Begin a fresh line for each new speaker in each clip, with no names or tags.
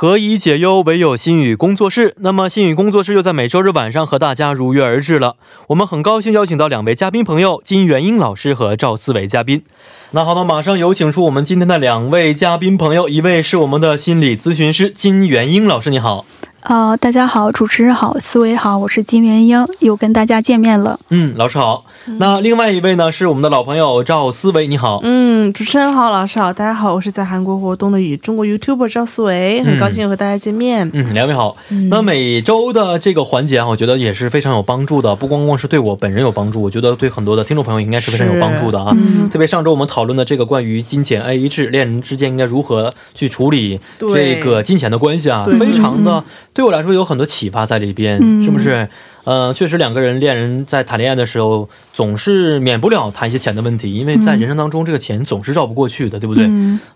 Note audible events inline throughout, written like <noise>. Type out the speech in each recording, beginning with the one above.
何以解忧，唯有心语工作室。那么，心语工作室又在每周日晚上和大家如约而至了。我们很高兴邀请到两位嘉宾朋友，金元英老师和赵思维嘉宾。那好的，马上有请出我们今天的两位嘉宾朋友，一位是我们的心理咨询师金元英老师，你好。
呃，大家好，主持人好，思维好，我是金元英，又跟大家见面了。
嗯，老师好。那另外一位呢，是我们的老朋友赵思维，你好。
嗯，主持人好，老师好，大家好，我是在韩国活动的与中国 YouTuber 赵思维，很高兴又和大家见面。
嗯，两位好。那每周的这个环节啊，我觉得也是非常有帮助的，不光光是对我本人有帮助，我觉得对很多的听众朋友应该是非常有帮助的啊。特别上周我们讨论的这个关于金钱 AA 制，恋人之间应该如何去处理这个金钱的关系啊，非常的对我来说有很多启发在里边，是不是？呃，确实，两个人恋人在谈恋爱的时候，总是免不了谈一些钱的问题，因为在人生当中，这个钱总是绕不过去的，对不对？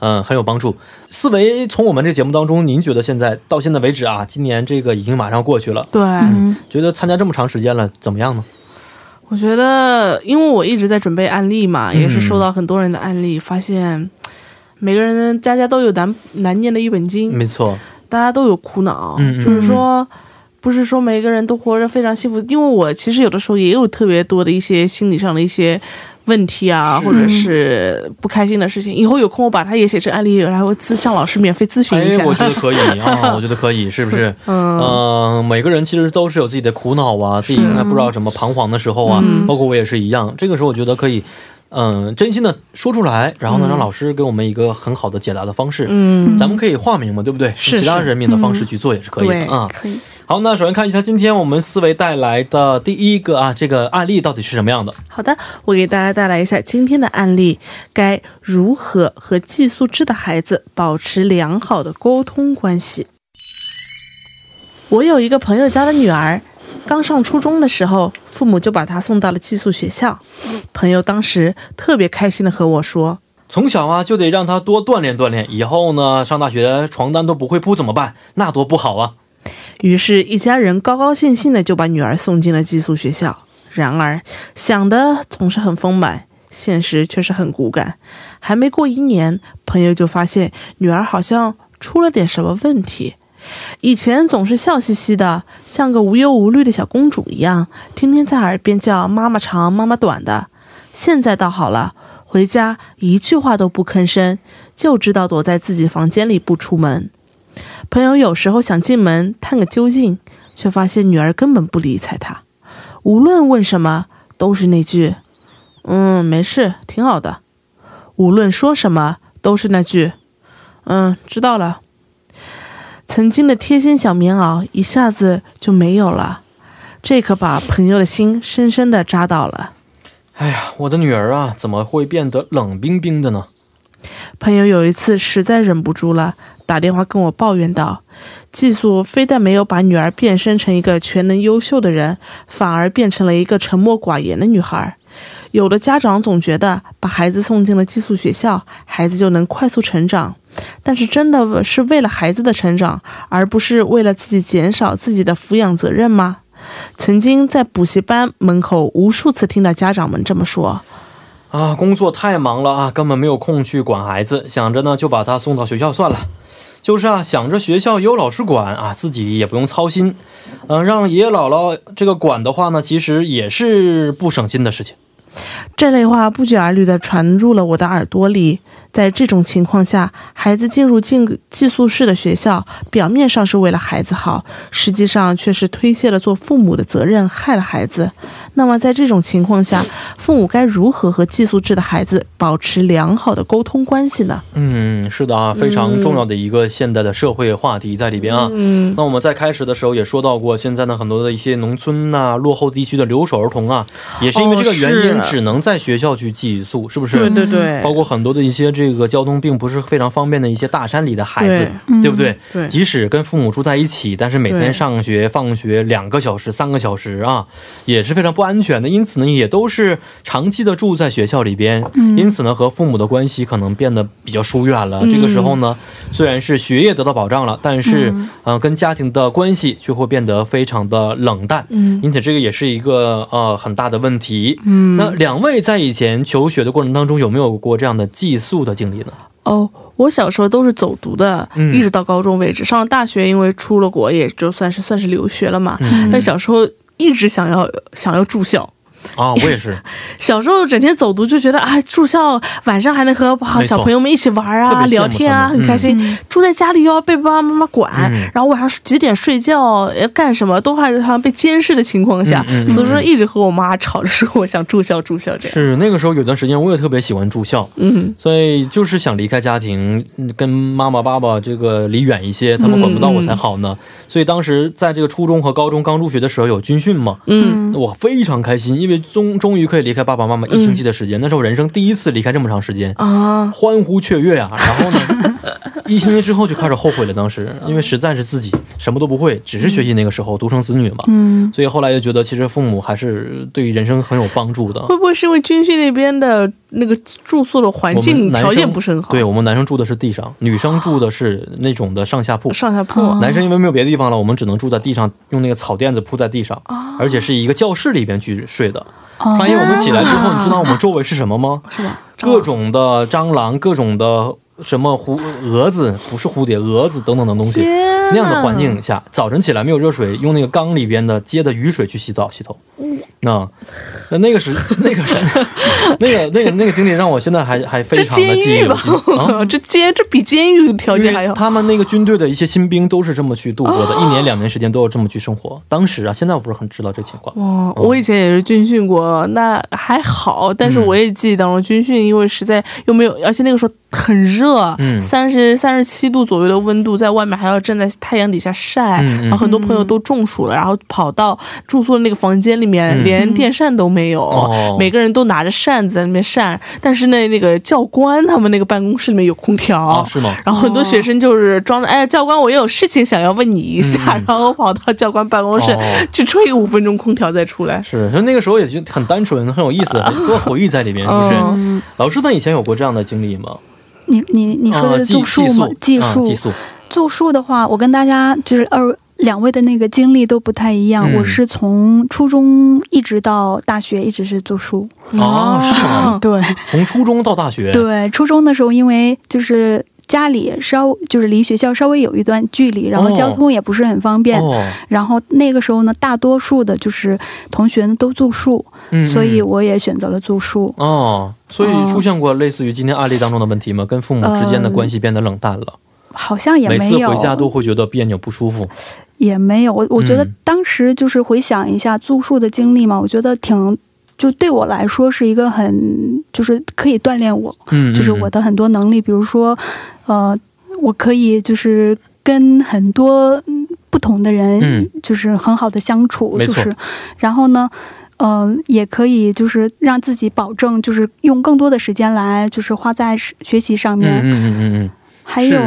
嗯，很有帮助。思维从我们这节目当中，您觉得现在到现在为止啊，今年这个已经马上过去了，
对，
觉得参加这么长时间了，怎么样呢？
我觉得，因为我一直在准备案例嘛，也是收到很多人的案例，发现每个人家家都有难难念的一本经，
没错，
大家都有苦恼，就是说。不是说每个人都活着非常幸福，因为我其实有的时候也有特别多的一些心理上的一些问题啊，或者是不开心的事情。以后有空我把它也写成案例，然后咨向老师免费咨询一下。
哎，我觉得可以啊，我觉得可以，<laughs> 是不是？嗯，每个人其实都是有自己的苦恼啊，自己应该不知道怎么彷徨的时候啊，包括我也是一样。这个时候我觉得可以。嗯，真心的说出来，然后呢，让老师给我们一个很好的解答的方式。嗯，咱们可以化名嘛，对不对？
是
其他人民的方式去做也是可以的啊。
可以。
好，那首先看一下今天我们思维带来的第一个啊，这个案例到底是什么样的？
好的，我给大家带来一下今天的案例，该如何和寄宿制的孩子保持良好的沟通关系？我有一个朋友家的女儿。刚上初中的时候，父母就把他送到了寄宿学校。朋友当时特别开心的和我说：“
从小啊，就得让他多锻炼锻炼，以后呢，上大学床单都不会铺怎么办？那多不好啊！”
于是，一家人高高兴兴的就把女儿送进了寄宿学校。然而，想的总是很丰满，现实却是很骨感。还没过一年，朋友就发现女儿好像出了点什么问题。以前总是笑嘻嘻的，像个无忧无虑的小公主一样，天天在耳边叫“妈妈长，妈妈短”的。现在倒好了，回家一句话都不吭声，就知道躲在自己房间里不出门。朋友有时候想进门探个究竟，却发现女儿根本不理睬他，无论问什么都是那句“嗯，没事，挺好的”。无论说什么都是那句“嗯，知道了”。曾经的贴心小棉袄一下子就没有了，这可把朋友的心深深的扎到了。
哎呀，我的女儿啊，怎么会变得冷冰冰的呢？
朋友有一次实在忍不住了，打电话跟我抱怨道：“寄宿非但没有把女儿变身成一个全能优秀的人，反而变成了一个沉默寡言的女孩。”有的家长总觉得把孩子送进了寄宿学校，孩子就能快速成长。但是真的是为了孩子的成长，而不是为了自己减少自己的抚养责任吗？曾经在补习班门口无数次听到家长们这么说：“
啊，工作太忙了啊，根本没有空去管孩子，想着呢就把他送到学校算了。就是啊，想着学校有老师管啊，自己也不用操心。嗯，让爷爷姥姥这个管的话呢，其实也是不省心的事情。”
这类话不绝而律地传入了我的耳朵里。在这种情况下，孩子进入进寄宿式的学校，表面上是为了孩子好，实际上却是推卸了做父母的责任，害了孩子。那么，在这种情况下，父母该如何和寄宿制的孩子保持良好的沟通关系呢？
嗯，是的啊，非常重要的一个现代的社会话题在里边啊。嗯，那我们在开始的时候也说到过，现在呢很多的一些农村呐、落后地区的留守儿童啊，也是因为这个原因，只能在。学校去寄宿，是不是？
对对对，
包括很多的一些这个交通并不是非常方便的一些大山里的孩子，
对
对不对？
对
即使跟父母住在一起，但是每天上学放学两个小时、三个小时啊，也是非常不安全的。因此呢，也都是长期的住在学校里边，
嗯
因此呢，和父母的关系可能变得比较疏远了。
嗯
这个时候呢，虽然是学业得到保障了，但是嗯、呃跟家庭的关系却会变得非常的冷淡。
嗯
因此这个也是一个呃很大的问题。
嗯
那两位在以前求学的过程当中，有没有过这样的寄宿的经历呢？
哦，我小时候都是走读的，
嗯
一直到高中为止。上了大学，因为出了国，也就算是算是留学了嘛。
嗯
那小时候一直想要想要住校。<laughs>
啊，我也是，<laughs>
小时候整天走读就觉得啊，住校晚上还能和好小朋友们一起玩啊、聊天啊，很开心。住在家里又要被爸爸妈妈管，
嗯。
然后晚上几点睡觉要干什么，都还好像被监视的情况下，
嗯嗯嗯。
所以说一直和我妈吵着说我想住校住校这样。
是那个时候有段时间我也特别喜欢住校，
嗯。
所以就是想离开家庭，嗯跟妈妈爸爸这个离远一些，他们管不到我才好呢。所以当时在这个初中和高中刚入学的时候有军训嘛，
嗯。
我非常开心，因为终终于可以离开爸爸妈妈一星期的时间，那是我人生第一次离开这么长时间。
啊，
欢呼雀跃啊！然后呢，<laughs> 一星期之后就开始后悔了。当时因为实在是自己什么都不会，只是学习那个时候独生子女嘛，
嗯，
所以后来又觉得其实父母还是对于人生很有帮助的。
会不会是因为军训那边的那个住宿的环境条件不是很好？
对我们男生住的是地上，女生住的是那种的上下铺。
上下铺。
哦
男生因为没有别的地方了，我们只能住在地上，用那个草垫子铺在地上，而且是一个教室里边去睡的。
哦
半夜我们起来之后，你知道我们周围是什么吗？
是吧？
各种的蟑螂，各种的什么蝴蛾子，不是蝴蝶，蛾子等等的东西。那样的环境下，早晨起来没有热水，用那个缸里边的接的雨水去洗澡洗头。那那那个是 <laughs> 那个是那个那个那个经历让我现在还还非常的
监狱吧
记忆犹新 <laughs> 啊。，
这监这比监狱条件还要。
他们那个军队的一些新兵都是这么去度过的，一年两年时间都要这么去生活。当时啊，现在我不是很知道这情况。
哇，我以前也是军训过，那还好，但是
嗯
我也记忆当中，军训因为实在又没有，而且那个时候很热
嗯，
三十三十七度左右的温度，在外面还要站在太阳底下晒，然后很多朋友都中暑了，然后跑到住宿的那个房间里面，
嗯
连电扇都没有，
哦
每个人都拿着扇子在那边扇，但是那，那个教官他们那个办公室里面有空调。
啊，是吗？
然后很多学生就是装着，哎，教官，我也有事情想要问你一下，
嗯
然后跑到教官办公室、
哦
去吹五分钟空调再出来。
是，就那个时候也就很单纯，很有意思，<laughs> 很多回忆在里面，是不是？
嗯
老师那，以前有过这样的经历吗？
你你你说的是住宿吗？寄
啊
宿
寄宿，
住宿的话，我跟大家就是二两位的那个经历都不太一样。
嗯
我是从初中一直到大学一直是住宿。
哦是吗
对
从初中到大学，
对，初中的时候因为就是家里稍就是离学校稍微有一段距离，然后
哦
交通也不是很方便。
哦，
然后那个时候呢，大多数的就是同学呢都住宿，
嗯
所以
嗯
我也选择了住宿。
哦，所以出现过类似于今天案例当中的问题吗？跟父母之间的关系变得冷淡了，
好像也没有，
次回家都会觉得别扭不舒服。
也没有。我我觉得
嗯
当时就是回想一下住宿的经历嘛，我觉得挺。就对我来说是一个很，就是可以锻炼我，
嗯，
就是我的很多能力，比如说，呃，我可以就是跟很多嗯不同的人
嗯，
就是很好的相处，就是，然后呢，嗯、也可以就是让自己保证，就是用更多的时间来就是花在学学习上
嗯
面，
嗯嗯嗯嗯，
还有，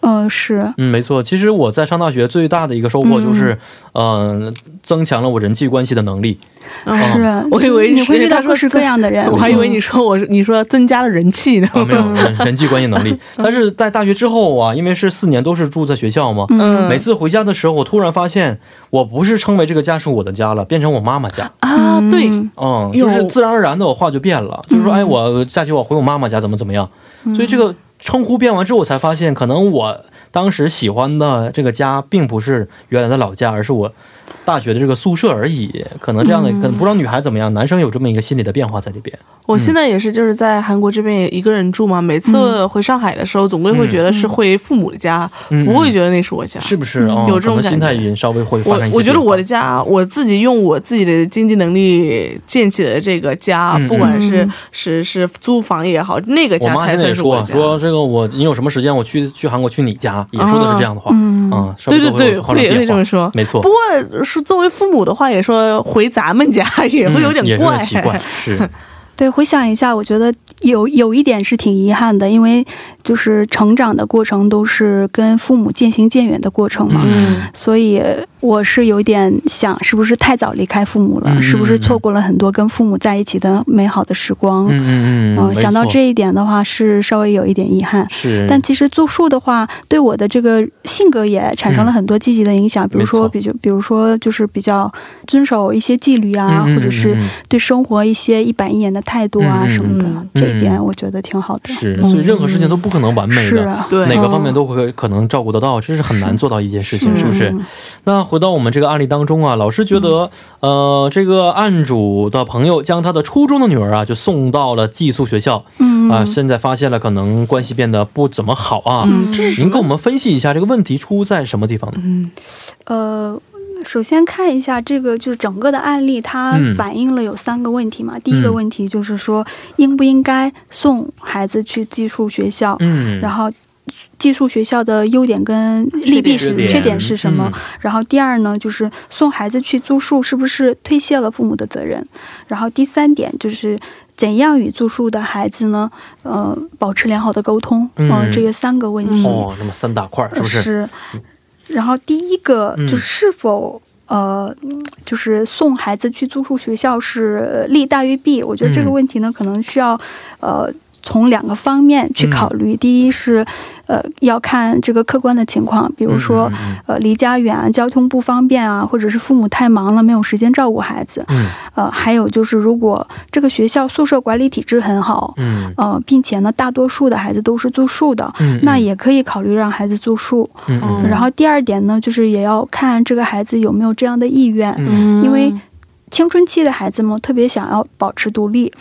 是
呃，是，
嗯，没错。其实我在上大学最大的一个收获就是，呃，增强了我人际关系的能力。<laughs>
嗯
是，
我以为
你会
是他说
遇到各式各样的人，
我还以为你说我是你说增加了人气呢。
啊，没有人 <laughs> 人际关系能力。<laughs> 但是在大学之后啊，因为是四年都是住在学校嘛，
嗯
每次回家的时候，我突然发现，我不是称为这个家是我的家了，变成我妈妈家。
啊，对，
嗯
就是自然而然的，我话就变了，就是说，哎，我假期我回我妈妈家怎么怎么样。所以这个称呼变完之后，我才发现，可能我当时喜欢的这个家，并不是原来的老家，而是我大学的这个宿舍而已。可能这样的，可能不知道女孩怎么样，男生有这么一个心理的变化在里边。
我现在也是就是在韩国这边也一个人住嘛，每次回上海的时候，总归会觉得是回父母的家，
嗯
不会觉得那是我家。
是不是？哦，
有这种
心态
已
经稍微会发
我
生
我觉得我的家，我自己用我自己的经济能力建起的这个家，
嗯
不管是、
嗯
是是租房也好，那个家才算是我家。
说这个我你有什么时间我去去韩国去你家，也说的是这样的话。
嗯
对对对，会会这么说。
没错
不。过是作为父母的话，也说回咱们家也会有点怪。
很奇怪，<laughs> 是。
对，回想一下，我觉得有有一点是挺遗憾的，因为就是成长的过程都是跟父母渐行渐远的过程嘛，
嗯。
所以我是有点想，是不是太早离开父母了？
嗯
是不是错过了很多跟父母在一起的美好的时光？
嗯嗯嗯，没
想到这一点的话，是稍微有一点遗憾。
是，
但其实做数的话，对我的这个性格也产生了很多积极的影响，比如说，比就比如说，就是比较遵守一些纪律啊，或者是对生活一些一板一眼的态度啊什么的，
嗯
这一点我觉得挺好的。
是，
嗯
所以任何事情都不可能完美的。
啊，
对
哪个方面都会可能照顾得到，这是很难做到一件事情，是不是？
嗯
那回到我们这个案例当中啊，老师觉得，呃，这个案主的朋友将他的初中的女儿啊，就送到了寄宿学校
嗯
啊、现在发现了可能关系变得不怎么好啊。
嗯，
您跟我们分析一下这个问题出在什么地方呢？
嗯
呃，首先看一下这个，就是整个的案例，它
嗯
反映了有三个问题嘛。第一个问题就是说，应不应该送孩子去寄宿学校？
嗯，
然后寄宿学校的优点跟利弊是
缺点
缺点是什么？
嗯
然后第二呢，就是送孩子去住宿是不是推卸了父母的责任？然后第三点就是怎样与住宿的孩子呢，呃，保持良好的沟通？
嗯
呃这个三个问题。
哦，那么三大块儿是不是？
是，然后第一个
嗯
就是是否、呃，嗯就是送孩子去住宿学校是利大于弊？我觉得这个
嗯
问题呢，可能需要呃从两个方面去考虑。
嗯
第一是呃要看这个客观的情况，比如说、呃离家远啊，交通不方便啊，或者是父母太忙了没有时间照顾孩子。
嗯
呃，还有就是如果这个学校宿舍管理体制很好。
嗯
呃，并且呢，大多数的孩子都是住宿的，
嗯，
那也可以考虑让孩子住宿。然后第二点呢，就是也要看这个孩子有没有这样的意愿，
嗯
因为青春期的孩子们特别想要保持独立，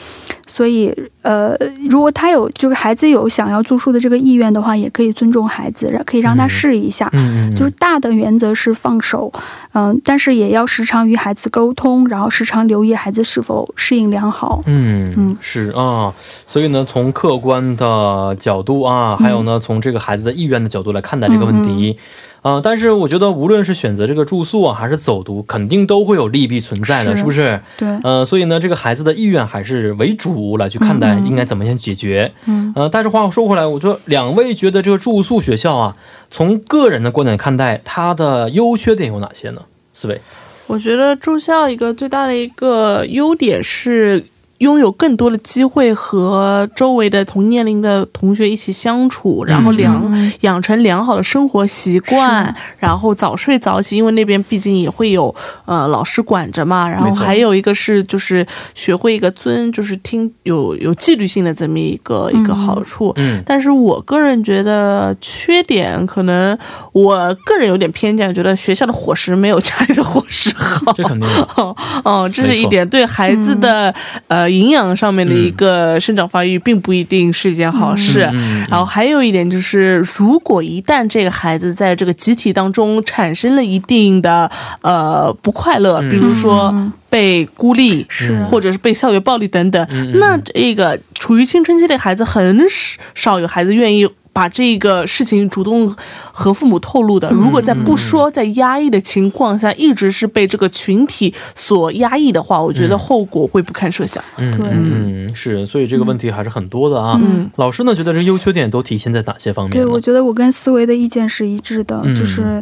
所以呃，如果他有就是孩子有想要住宿的这个意愿的话，也可以尊重孩子，让可以让他
嗯
试一下。就是大的原则是放手，嗯、但是也要时常与孩子沟通，然后时常留意孩子是否适应良好。
嗯
嗯
是啊，所以呢，从客观的角度啊，还有
嗯
呢，从这个孩子的意愿的角度来看待这个问题。啊、但是我觉得，无论是选择这个住宿啊，还是走读，肯定都会有利弊存在的，
是
是不是？
对，
呃，所以呢，这个孩子的意愿还是为主来去看待，
嗯嗯
应该怎么样解决。
嗯
呃，但是话说回来，我说两位觉得这个住宿学校啊，从个人的观点看待，它的优缺点有哪些呢？四位，
我觉得住校一个最大的一个优点是拥有更多的机会和周围的同年龄的同学一起相处，然后良、
嗯
养成良好的生活习惯，然后早睡早起，因为那边毕竟也会有呃老师管着嘛。然后还有一个是就是学会一个尊，就是听有有纪律性的这么一个、一个好处。
嗯
但是我个人觉得缺点，可能我个人有点偏见，觉得学校的伙食没有家里的伙食好。
这肯定的。<laughs>
哦，这是一点对孩子的、呃营养上面的一个生长发育，并不一定是一件好事。然后还有一点就是，如果一旦这个孩子在这个集体当中产生了一定的呃不快乐，
嗯。
比如说
嗯。
被孤立，
是。
或者是被校园暴力等等，那这个处于青春期的孩子很少有孩子愿意。把这个事情主动和父母透露的，如果在不说、在压抑的情况下，一直是被这个群体所压抑的话，我觉得后果会不堪设想。
嗯
对
嗯嗯，是，所以这个问题还是很多的啊。
嗯
老师呢，觉得这优缺点都体现在哪些方面？
对，我觉得我跟思维的意见是一致的，
嗯
就是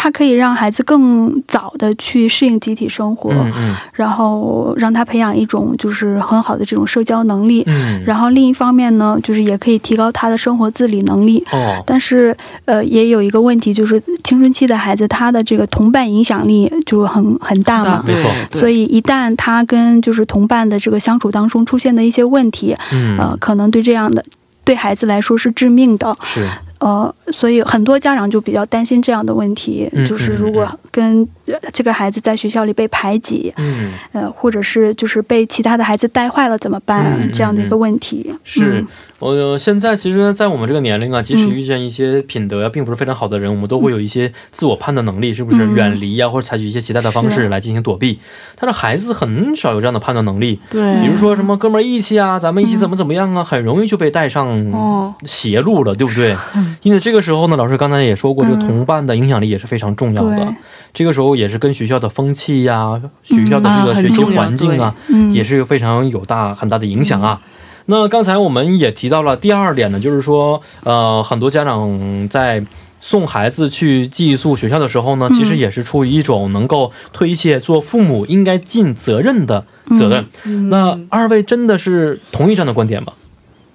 它可以让孩子更早的去适应集体生活，
嗯嗯
然后让他培养一种就是很好的这种社交能力。
嗯，
然后另一方面呢，就是也可以提高他的生活自理能力。
哦，
但是，呃，也有一个问题，就是青春期的孩子，他的这个同伴影响力就很很大嘛。
没错
对
所以，一旦他跟就是同伴的这个相处当中出现的一些问题，
嗯，
呃，可能对这样的对孩子来说是致命的。
是，
呃，所以很多家长就比较担心这样的问题，
嗯
就是如果跟呃这个孩子在学校里被排挤，
嗯，
呃，或者是就是被其他的孩子带坏了怎么办？
嗯
这样的一个问题。
是
嗯。
呃，现在其实，在我们这个年龄啊，即使遇见一些品德呀并不是非常好的人，我们都会有一些自我判断能力，是不是
嗯。
远离呀，或者采取一些其他的方式来进行躲避？但是孩子很少有这样的判断能力，
对，
比如说什么哥们儿义气啊，咱们一起怎么怎么样啊，很容易就被带上
哦
邪路了，对不对？<laughs> 因此这个时候呢，老师刚才也说过，这个同伴的影响力也是非常重要的。
对。
这个时候也是跟学校的风气呀、学校的这
啊
个学习环境啊，
嗯，
也是非常有大很大的影响啊。那刚才我们也提到了第二点呢，就是说，呃，很多家长在送孩子去寄宿学校的时候呢，
嗯
其实也是出于一种能够推卸做父母应该尽责任的责任。
嗯
那二位真的是同意这样的观点吗？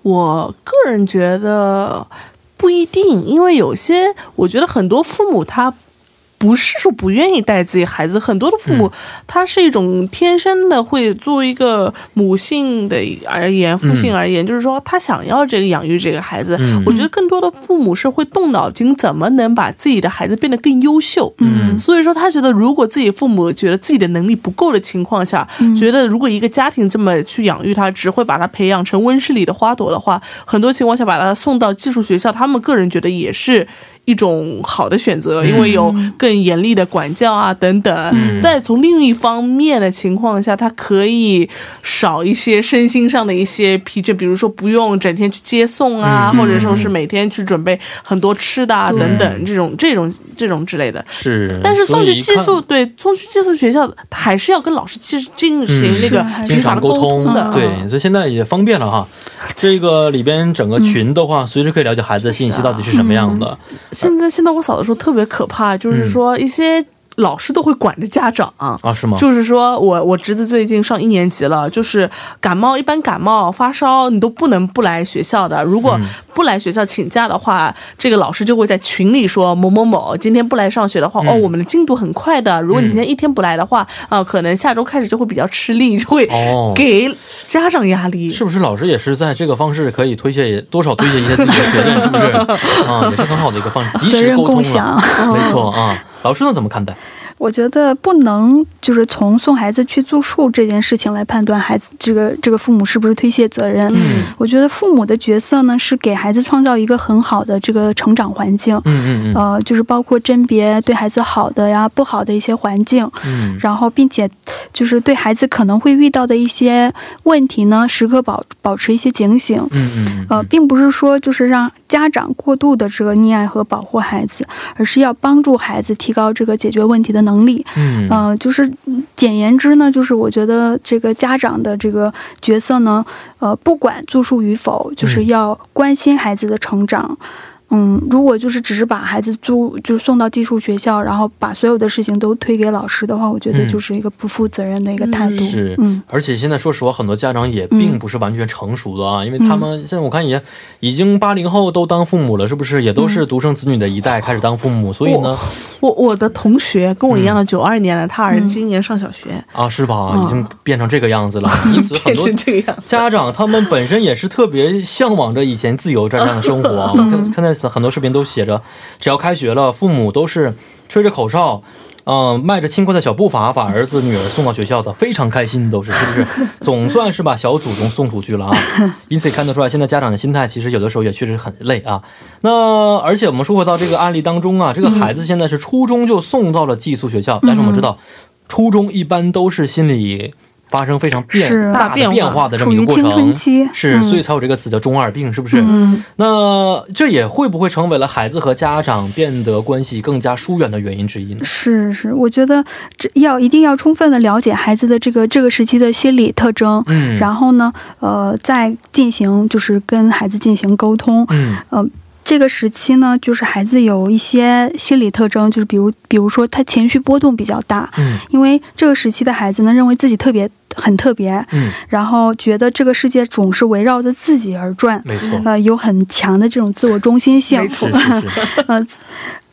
我个人觉得不一定，因为有些我觉得很多父母他。不是说不愿意带自己孩子，很多的父母、他是一种天生的会作为一个母性的而言，父性而言，就是说他想要这个养育这个孩子。
嗯
我觉得更多的父母是会动脑筋，怎么能把自己的孩子变得更优秀。
嗯
所以说，他觉得如果自己父母觉得自己的能力不够的情况下，
嗯
觉得如果一个家庭这么去养育他，只会把他培养成温室里的花朵的话，很多情况下把他送到技术学校，他们个人觉得也是。一种好的选择，因为有更严厉的管教啊等等。
嗯
再从另一方面的情况下，他可以少一些身心上的一些疲倦，比如说不用整天去接送啊，
嗯
或者说是每天去准备很多吃的啊等等这种这种这种之类的。
是，
但是送去寄宿，对，送去寄宿学校，他还是要跟老师进进行那个频繁的沟
通
的。
对，所以现在也方便了哈。<laughs> 这个里边整个群的话，随时可以了解孩子的信息到底是什么样的。
现在现在我嫂子说特别可怕，就是说一些老师都会管着家长。
啊，是吗？
就是说我我侄子最近上一年级了，就是感冒，一般感冒发烧你都不能不来学校的。如果不来学校请假的话，这个老师就会在群里说某某某今天不来上学的话，
嗯
哦，我们的进度很快的。如果你今天一天不来的话，啊、可能下周开始就会比较吃力，就会
哦
给家长压力。
是不是老师也是在这个方式可以推卸多少推卸一些自己的责任，是不是？啊，也是很好的一个方式，及时沟通 <laughs>
共享
了，没错啊。老师呢怎么看待？
我觉得不能就是从送孩子去住宿这件事情来判断孩子这个这个父母是不是推卸责任。
嗯
我觉得父母的角色呢是给孩子创造一个很好的这个成长环境，
嗯嗯嗯
呃，就是包括甄别对孩子好的呀、不好的一些环境，
嗯
然后并且就是对孩子可能会遇到的一些问题呢，时刻保保持一些警醒。
嗯嗯
呃，并不是说就是让家长过度的这个溺爱和保护孩子，而是要帮助孩子提高这个解决问题的能力。
嗯
呃，就是嗯简言之呢，就是我觉得这个家长的这个角色呢，呃，不管住宿与否，就是
嗯
要关心孩子的成长。嗯，如果就是只是把孩子租就送到寄宿学校，然后把所有的事情都推给老师的话，我觉得
嗯
就是一个不负责任的一个态度。
是
嗯
而且现在说实话，很多家长也并不是完全成熟的啊，因为他们现在我看也已经八零后都当父母了，是不是？也都是独生子女的一代开始当父母，所以呢，
我我的同学跟我一样的九二年的，他儿子
嗯
今年上小学，
啊，是吧？
嗯
已经变成这个样子了，<laughs> 因此很
变
多
成这样。
家长他们本身也是特别向往着以前自由这样的生活 <laughs> 在很多视频都写着，只要开学了，父母都是吹着口哨。嗯、迈着轻快的小步伐把儿子女儿送到学校的，非常开心，都是是不是？<laughs> 总算是把小祖宗送出去了啊！<laughs> 因此也看得出来，现在家长的心态其实有的时候也确实很累啊。那而且我们说回到这个案例当中啊，这个孩子现在是初中就送到了寄宿学校，但是我们知道，初中一般都是心理发生非常变
是
大的变化的这
处
么一个过
于青春
程。
期，
是，
嗯
所以才有这个词叫中二病，是不是？
嗯
那这也会不会成为了孩子和家长变得关系更加疏远的原因之一呢？
是是，我觉得这要一定要充分的了解孩子的这个这个时期的心理特征，
嗯，
然后呢，呃，再进行就是跟孩子进行沟通。
嗯
这个时期呢，就是孩子有一些心理特征，就是比如比如说他情绪波动比较大，
嗯。
因为这个时期的孩子呢，认为自己特别很特别，
嗯，
然后觉得这个世界总是围绕着自己而转，
没错，
呃，有很强的这种自我中心性。
没错 <laughs>
呃，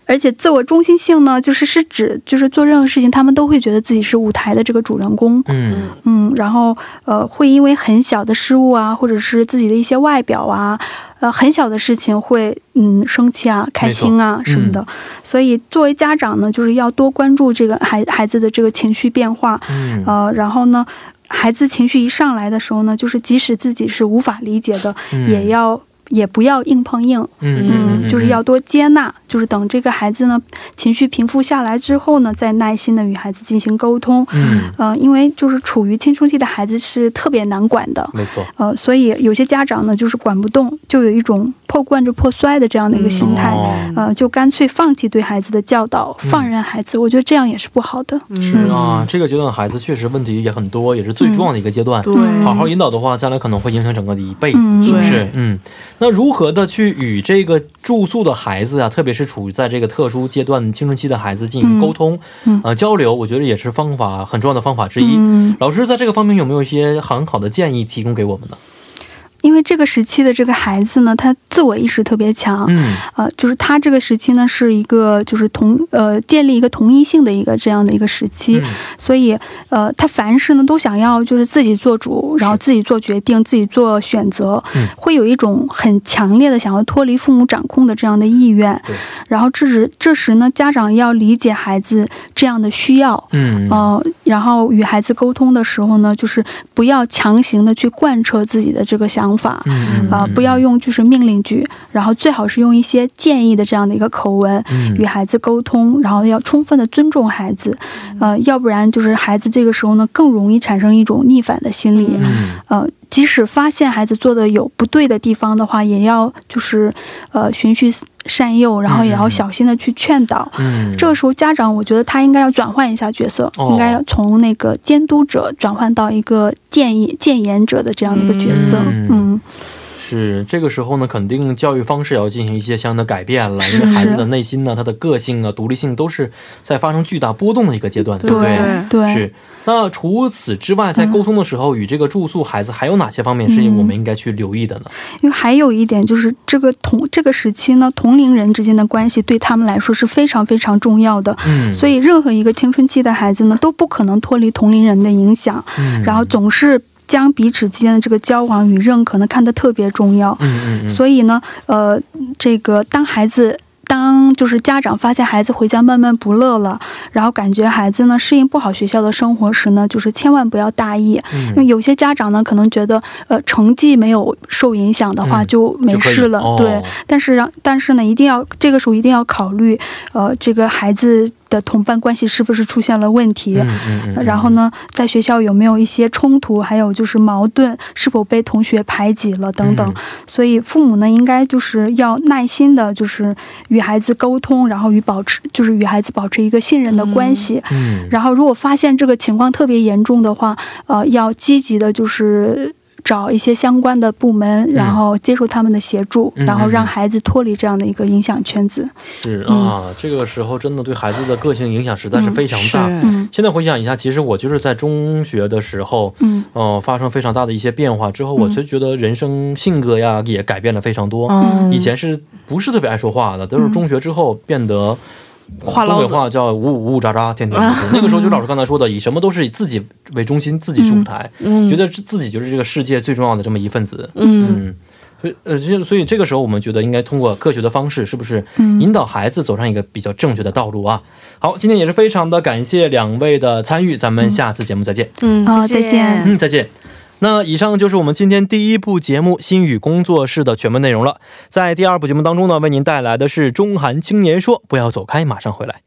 而且自我中心性呢，就是是指就是做任何事情，他们都会觉得自己是舞台的这个主人公。
嗯。
嗯，然后呃，会因为很小的失误啊，或者是自己的一些外表啊，呃，很小的事情会嗯生气啊、开心啊什么的。所以作为家长呢，就是要多关注这个孩孩子的这个情绪变化，
嗯
呃，然后呢。孩子情绪一上来的时候呢，就是即使自己是无法理解的，
嗯
也要也不要硬碰硬，
嗯
嗯，就是要多接纳，就是等这个孩子呢情绪平复下来之后呢，再耐心的与孩子进行沟通。
嗯，
呃，因为就是处于青春期的孩子是特别难管的，
没错，
呃，所以有些家长呢就是管不动，就有一种破罐子破摔的这样的一个心态，
哦
呃，就干脆放弃对孩子的教导，放任孩子。我觉得这样也是不好的。
是啊，这个阶段孩子确实问题也很多，也是最重要的一个阶段。
对，
好好引导的话，将来可能会影响整个的一辈子，
嗯
是不是？嗯，那如何的去与这个住宿的孩子啊，特别是处于在这个特殊阶段青春期的孩子进行沟通、
嗯
呃交流，我觉得也是方法很重要的方法之一。
嗯，
老师在这个方面有没有一些很好的建议提供给我们呢？
因为这个时期的这个孩子呢，他自我意识特别强，
嗯
呃，就是他这个时期呢是一个就是同呃建立一个同一性的一个这样的一个时期，
嗯
所以呃他凡事呢都想要就是自己做主，然后自己做决定，自己做选择，
嗯
会有一种很强烈的想要脱离父母掌控的这样的意愿。然后这时这时呢，家长要理解孩子这样的需要。
嗯
呃，然后与孩子沟通的时候呢，就是不要强行的去贯彻自己的这个想法，
嗯
啊、不要用就是命令句，然后最好是用一些建议的这样的一个口吻
嗯。
与孩子沟通，然后要充分的尊重孩子，呃，要不然就是孩子这个时候呢更容易产生一种逆反的心理，
嗯。
呃，即使发现孩子做的有不对的地方的话，也要就是呃循序善诱，然后也要小心的去劝导。
嗯，
这个时候，家长我觉得他应该要转换一下角色，
哦
应该要从那个监督者转换到一个建议谏言者的这样的一个角色。
嗯
嗯
是这个时候呢，肯定教育方式也要进行一些相应的改变了，因为孩子的内心呢，他的个性啊、独立性都是在发生巨大波动的一个阶段，对不对？
对
对
是。那除此之外，在沟通的时候，与这个住宿孩子还有哪些方面是
嗯
我们应该去留意的呢？
因为还有一点就是，这个同这个时期呢，同龄人之间的关系对他们来说是非常非常重要的。
嗯，
所以，任何一个青春期的孩子呢，都不可能脱离同龄人的影响，
嗯
然后总是将彼此之间的这个交往与认可呢看得特别重要。
嗯嗯嗯，
所以呢，呃，这个当孩子。当就是家长发现孩子回家闷闷不乐了，然后感觉孩子呢适应不好学校的生活时呢，就是千万不要大意，因为
嗯
有些家长呢可能觉得，呃，成绩没有受影响的话
嗯
就没事了，对
哦。
但是让但是呢，一定要这个时候一定要考虑，呃，这个孩子的同伴关系是不是出现了问题，
嗯嗯嗯，
然后呢，在学校有没有一些冲突，还有就是矛盾，是否被同学排挤了等等。
嗯
所以父母呢，应该就是要耐心的，就是与孩子沟通，然后与保持就是与孩子保持一个信任的关系。
嗯，
然后，如果发现这个情况特别严重的话，呃，要积极的，就是找一些相关的部门，然后接受他们的协助，
嗯
然后让孩子脱离这样的一个影响圈子。
是啊，这个时候真的对孩子的个性影响实在是非常大。现在回想一下，其实我就是在中学的时候，
嗯
呃，发生非常大的一些变化之后，我就觉得人生性格呀也改变了非常多。
嗯
以前是不是特别爱说话的，都是中学之后变得。
话
东北话叫呜呜呜喳喳，天天 <laughs> 就是。那个时候就老师刚才说的，以什么都是以自己为中心，自己是舞台，
嗯
觉得自己就是这个世界最重要的这么一份子。
嗯
嗯，所以呃，所以这个时候我们觉得应该通过科学的方式，是不是
嗯
引导孩子走上一个比较正确的道路啊？好，今天也是非常的感谢两位的参与，咱们下次节目再见。
嗯
好再见
嗯，再见。那以上就是我们今天第一部节目《心语工作室》的全部内容了。在第二部节目当中呢，为您带来的是《中韩青年说》，不要走开，马上回来。